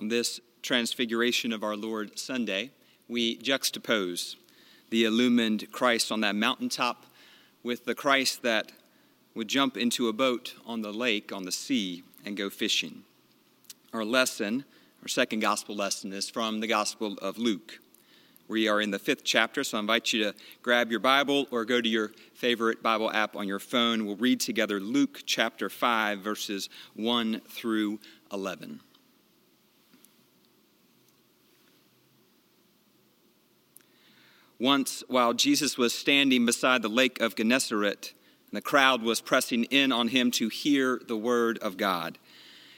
On this Transfiguration of our Lord Sunday, we juxtapose the illumined Christ on that mountaintop with the Christ that would jump into a boat on the lake, on the sea, and go fishing. Our lesson, our second gospel lesson, is from the Gospel of Luke. We are in the fifth chapter, so I invite you to grab your Bible or go to your favorite Bible app on your phone. We'll read together Luke chapter 5, verses 1 through 11. Once, while Jesus was standing beside the lake of Gennesaret, and the crowd was pressing in on him to hear the word of God,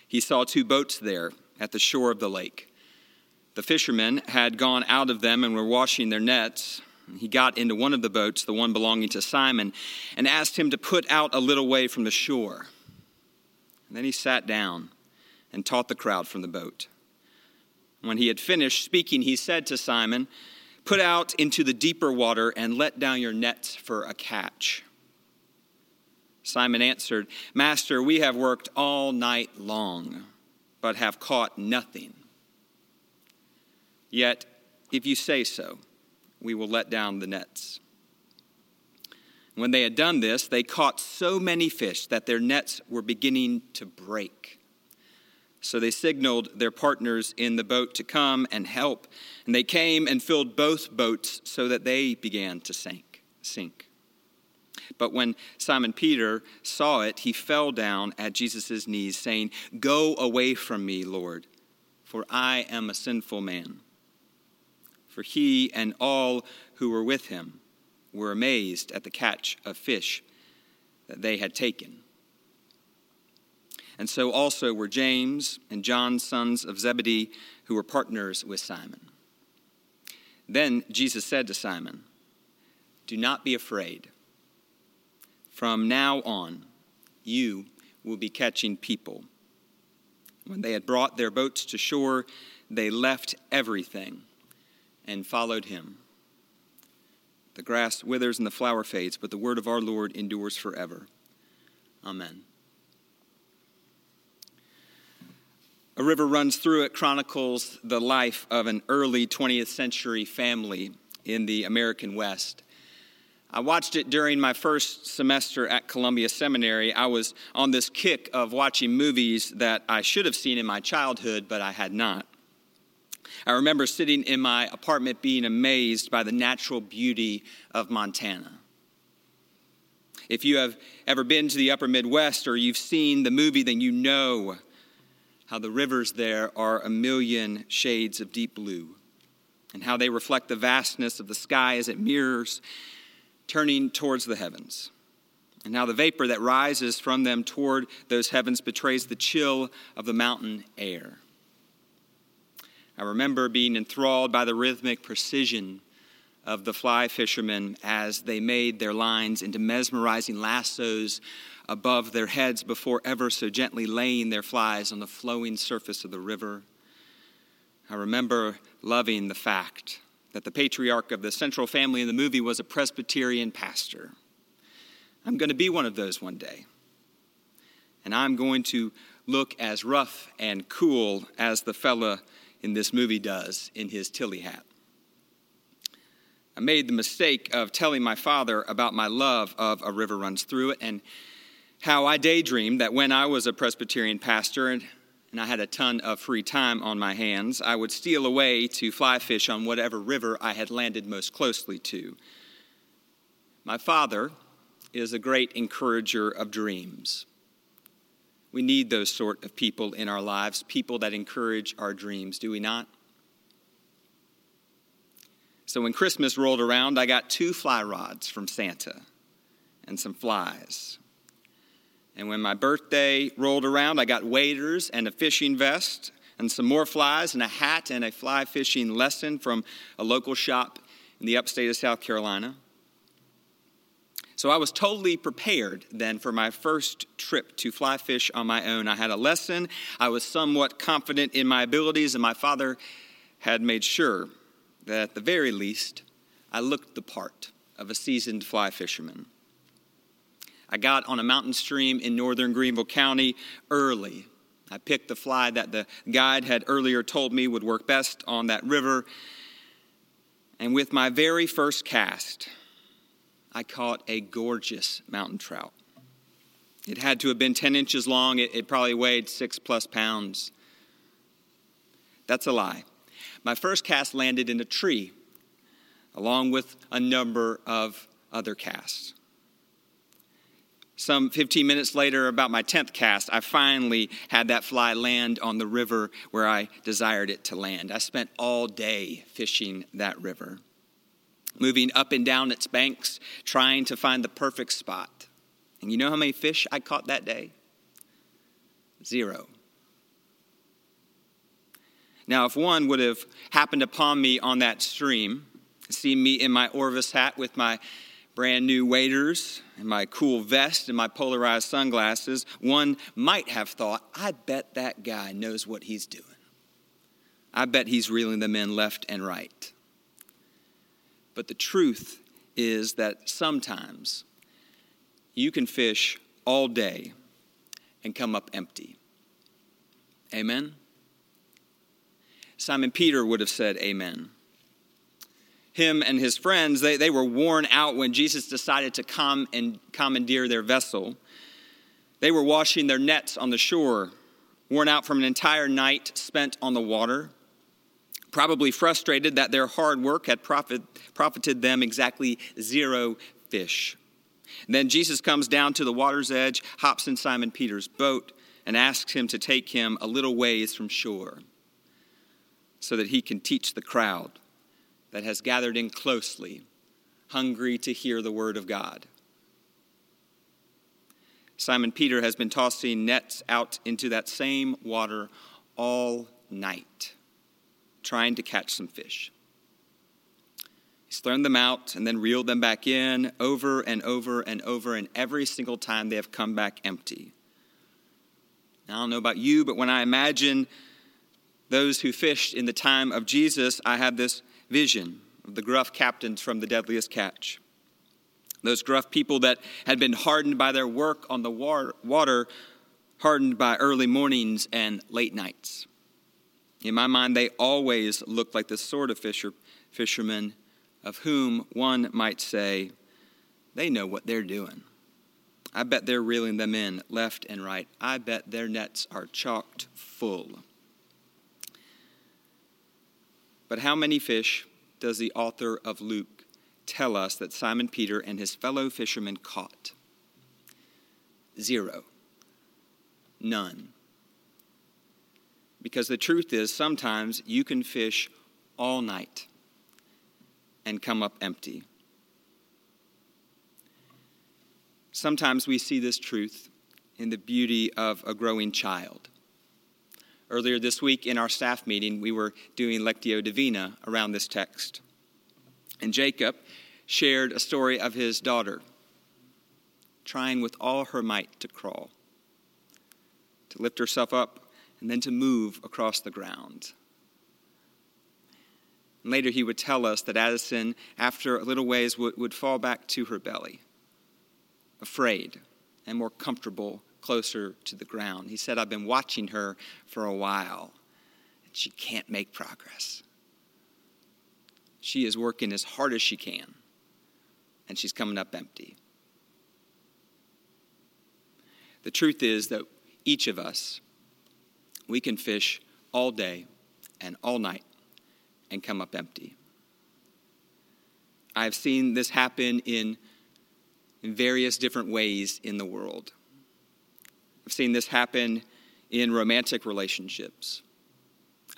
he saw two boats there at the shore of the lake. The fishermen had gone out of them and were washing their nets. He got into one of the boats, the one belonging to Simon, and asked him to put out a little way from the shore. And then he sat down and taught the crowd from the boat. When he had finished speaking, he said to Simon, Put out into the deeper water and let down your nets for a catch. Simon answered, Master, we have worked all night long, but have caught nothing. Yet, if you say so, we will let down the nets. When they had done this, they caught so many fish that their nets were beginning to break. So they signaled their partners in the boat to come and help. And they came and filled both boats so that they began to sink. sink. But when Simon Peter saw it, he fell down at Jesus' knees, saying, Go away from me, Lord, for I am a sinful man. For he and all who were with him were amazed at the catch of fish that they had taken and so also were James and John, sons of Zebedee, who were partners with Simon. Then Jesus said to Simon, Do not be afraid. From now on, you will be catching people. When they had brought their boats to shore, they left everything and followed him. The grass withers and the flower fades, but the word of our Lord endures forever. Amen. A River Runs Through It chronicles the life of an early 20th century family in the American West. I watched it during my first semester at Columbia Seminary. I was on this kick of watching movies that I should have seen in my childhood, but I had not. I remember sitting in my apartment being amazed by the natural beauty of Montana. If you have ever been to the upper Midwest or you've seen the movie, then you know how the rivers there are a million shades of deep blue, and how they reflect the vastness of the sky as it mirrors, turning towards the heavens, and how the vapor that rises from them toward those heavens betrays the chill of the mountain air. I remember being enthralled by the rhythmic precision of the fly fishermen as they made their lines into mesmerizing lassos above their heads before ever so gently laying their flies on the flowing surface of the river. I remember loving the fact that the patriarch of the central family in the movie was a Presbyterian pastor. I'm going to be one of those one day. And I'm going to look as rough and cool as the fella in this movie does in his Tilley hat. I made the mistake of telling my father about my love of A River Runs Through It, and how I daydreamed that when I was a Presbyterian pastor and, and I had a ton of free time on my hands, I would steal away to fly fish on whatever river I had landed most closely to. My father is a great encourager of dreams. We need those sort of people in our lives, people that encourage our dreams, do we not? So when Christmas rolled around, I got two fly rods from Santa and some flies. And when my birthday rolled around, I got waders and a fishing vest and some more flies and a hat and a fly fishing lesson from a local shop in the upstate of South Carolina. So I was totally prepared then for my first trip to fly fish on my own. I had a lesson, I was somewhat confident in my abilities, and my father had made sure that at the very least, I looked the part of a seasoned fly fisherman. I got on a mountain stream in northern Greenville County early. I picked the fly that the guide had earlier told me would work best on that river. And with my very first cast, I caught a gorgeous mountain trout. It had to have been 10 inches long. It, it, probably weighed six plus pounds. That's a lie. My first cast landed in a tree, along with a number of other casts. Some 15 minutes later, about my 10th cast, I finally had that fly land on the river where I desired it to land. I spent all day fishing that river, moving up and down its banks, trying to find the perfect spot. And you know how many fish I caught that day? Zero. Now, if one would have happened upon me on that stream, seen me in my Orvis hat with my brand new waders and my cool vest and my polarized sunglasses, one might have thought, I bet that guy knows what he's doing. I bet he's reeling them in left and right. But the truth is that sometimes you can fish all day and come up empty. Amen? Simon Peter would have said, Amen him and his friends, they, they were worn out when Jesus decided to come and commandeer their vessel. They were washing their nets on the shore, worn out from an entire night spent on the water, probably frustrated that their hard work had profit, profited them exactly zero fish. And then Jesus comes down to the water's edge, hops in Simon Peter's boat, and asks him to take him a little ways from shore so that he can teach the crowd that has gathered in closely, hungry to hear the word of God. Simon Peter has been tossing nets out into that same water all night, trying to catch some fish. He's thrown them out and then reeled them back in over and over and over, and every single time they have come back empty. Now, I don't know about you, but when I imagine those who fished in the time of Jesus, I have this vision of the gruff captains from the deadliest catch. Those gruff people that had been hardened by their work on the water, hardened by early mornings and late nights. In my mind, they always looked like the sort of fisher, fishermen of whom one might say, they know what they're doing. I bet they're reeling them in left and right. I bet their nets are chocked full. But how many fish does the author of Luke tell us that Simon Peter and his fellow fishermen caught? Zero. None. Because the truth is, sometimes you can fish all night and come up empty. Sometimes we see this truth in the beauty of a growing child. Earlier this week in our staff meeting, we were doing Lectio Divina around this text. And Jacob shared a story of his daughter trying with all her might to crawl, to lift herself up, and then to move across the ground. And later, he would tell us that Addison, after a little ways, would, would fall back to her belly, afraid and more comfortable closer to the ground. He said, I've been watching her for a while, and she can't make progress. She is working as hard as she can, and she's coming up empty. The truth is that each of us, we can fish all day and all night and come up empty. I've seen this happen in, in various different ways in the world. I've seen this happen in romantic relationships.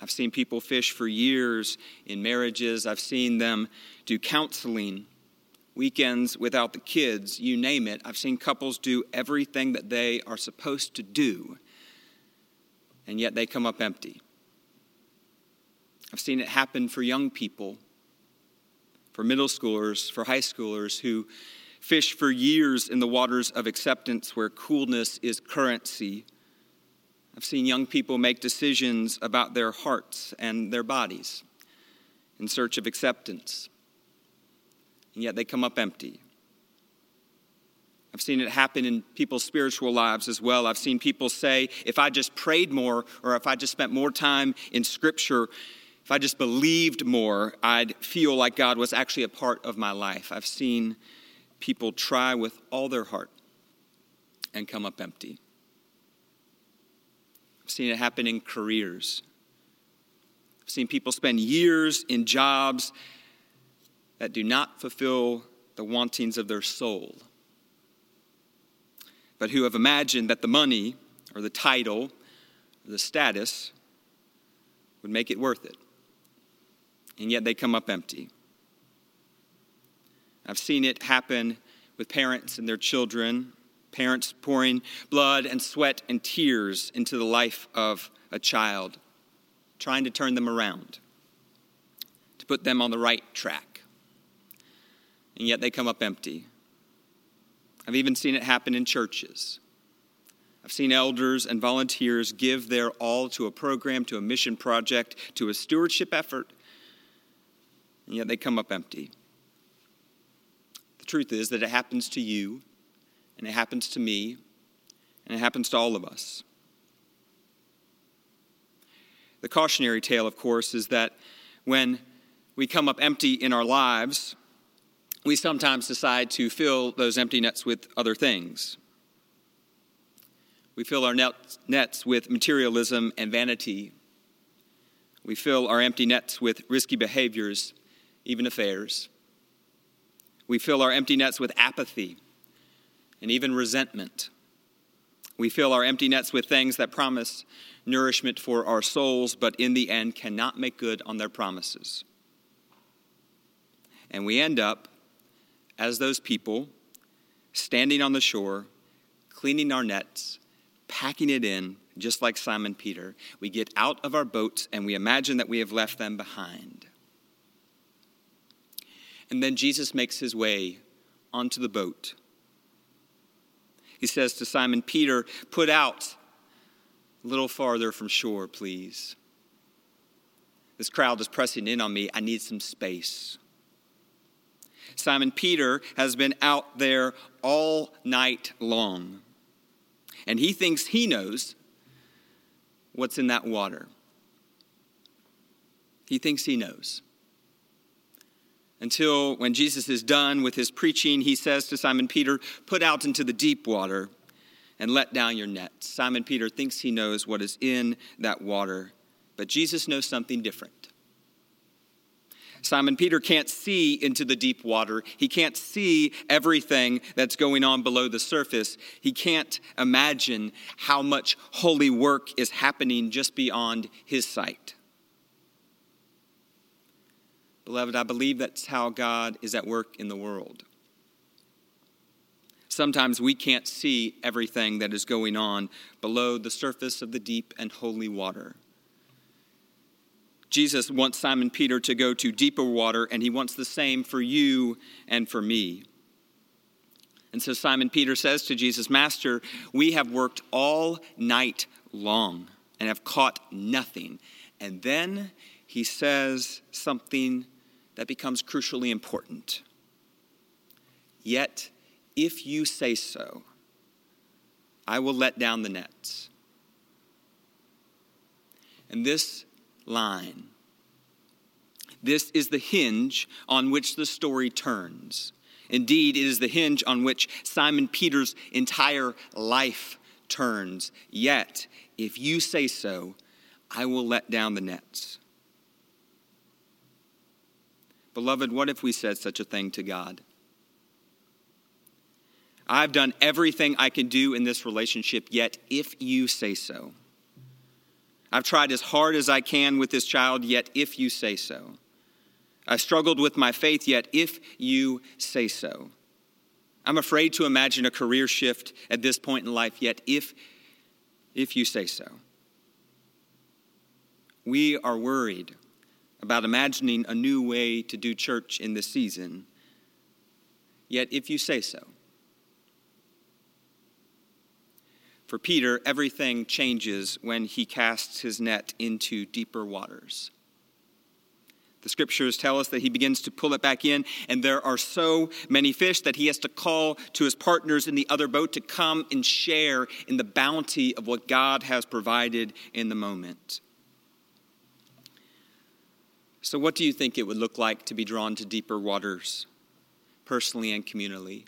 I've seen people fish for years in marriages. I've seen them do counseling, weekends without the kids, you name it. I've seen couples do everything that they are supposed to do, and yet they come up empty. I've seen it happen for young people, for middle schoolers, for high schoolers who fish for years in the waters of acceptance where coolness is currency. I've seen young people make decisions about their hearts and their bodies in search of acceptance, and yet they come up empty. I've seen it happen in people's spiritual lives as well. I've seen people say, if I just prayed more, or if I just spent more time in Scripture, if I just believed more, I'd feel like God was actually a part of my life. I've seen people try with all their heart and come up empty. I've seen it happen in careers. I've seen people spend years in jobs that do not fulfill the wantings of their soul but who have imagined that the money or the title or the status would make it worth it. And yet they come up empty. I've seen it happen with parents and their children, parents pouring blood and sweat and tears into the life of a child, trying to turn them around, to put them on the right track. And yet they come up empty. I've even seen it happen in churches. I've seen elders and volunteers give their all to a program, to a mission project, to a stewardship effort, and yet they come up empty. The truth is that it happens to you, and it happens to me, and it happens to all of us. The cautionary tale, of course, is that when we come up empty in our lives, we sometimes decide to fill those empty nets with other things. We fill our nets with materialism and vanity. We fill our empty nets with risky behaviors, even affairs. We fill our empty nets with apathy and even resentment. We fill our empty nets with things that promise nourishment for our souls, but in the end cannot make good on their promises. And we end up as those people, standing on the shore, cleaning our nets, packing it in, just like Simon Peter. We get out of our boats and we imagine that we have left them behind. And then Jesus makes his way onto the boat. He says to Simon Peter, Put out a little farther from shore, please. This crowd is pressing in on me. I need some space. Simon Peter has been out there all night long. And he thinks he knows what's in that water. He thinks he knows. Until when Jesus is done with his preaching, he says to Simon Peter, Put out into the deep water and let down your nets. Simon Peter thinks he knows what is in that water, but Jesus knows something different. Simon Peter can't see into the deep water. He can't see everything that's going on below the surface. He can't imagine how much holy work is happening just beyond his sight. Beloved, I believe that's how God is at work in the world. Sometimes we can't see everything that is going on below the surface of the deep and holy water. Jesus wants Simon Peter to go to deeper water, and he wants the same for you and for me. And so Simon Peter says to Jesus, Master, we have worked all night long and have caught nothing. And then he says something that becomes crucially important. Yet, if you say so, I will let down the nets. And this line. This is the hinge on which the story turns. Indeed, it is the hinge on which Simon Peter's entire life turns. Yet, if you say so, I will let down the nets. Beloved, what if we said such a thing to God? I've done everything I can do in this relationship, yet if you say so, I've tried as hard as I can with this child, yet if you say so. I struggled with my faith, yet if you say so. I'm afraid to imagine a career shift at this point in life, yet if, if you say so. We are worried about imagining a new way to do church in this season, yet if you say so. For Peter, everything changes when he casts his net into deeper waters. The scriptures tell us that he begins to pull it back in, and there are so many fish that he has to call to his partners in the other boat to come and share in the bounty of what God has provided in the moment. So, what do you think it would look like to be drawn to deeper waters, personally and communally?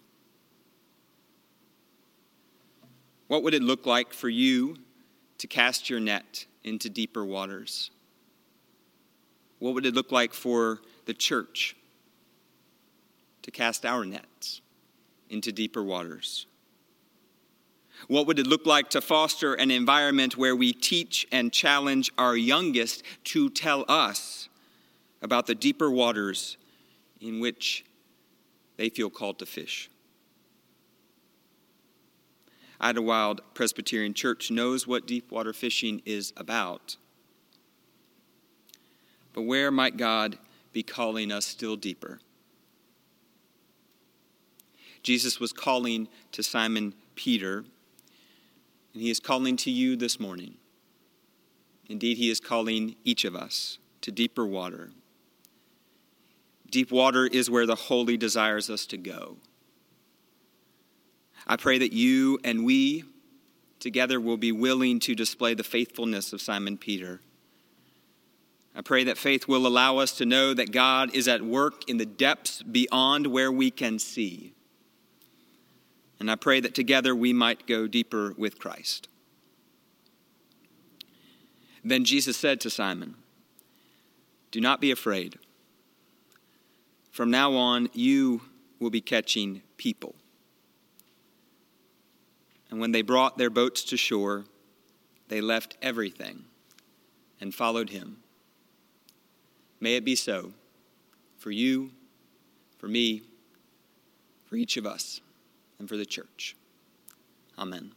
What would it look like for you to cast your net into deeper waters? What would it look like for the church to cast our nets into deeper waters? What would it look like to foster an environment where we teach and challenge our youngest to tell us about the deeper waters in which they feel called to fish? Idlewild Presbyterian Church knows what deep water fishing is about. But where might God be calling us still deeper? Jesus was calling to Simon Peter, and he is calling to you this morning. Indeed, he is calling each of us to deeper water. Deep water is where the holy desires us to go. I pray that you and we together will be willing to display the faithfulness of Simon Peter I pray that faith will allow us to know that God is at work in the depths beyond where we can see. And I pray that together we might go deeper with Christ. Then Jesus said to Simon, Do not be afraid. From now on, you will be catching people. And when they brought their boats to shore, they left everything and followed him. May it be so for you, for me, for each of us, and for the church. Amen.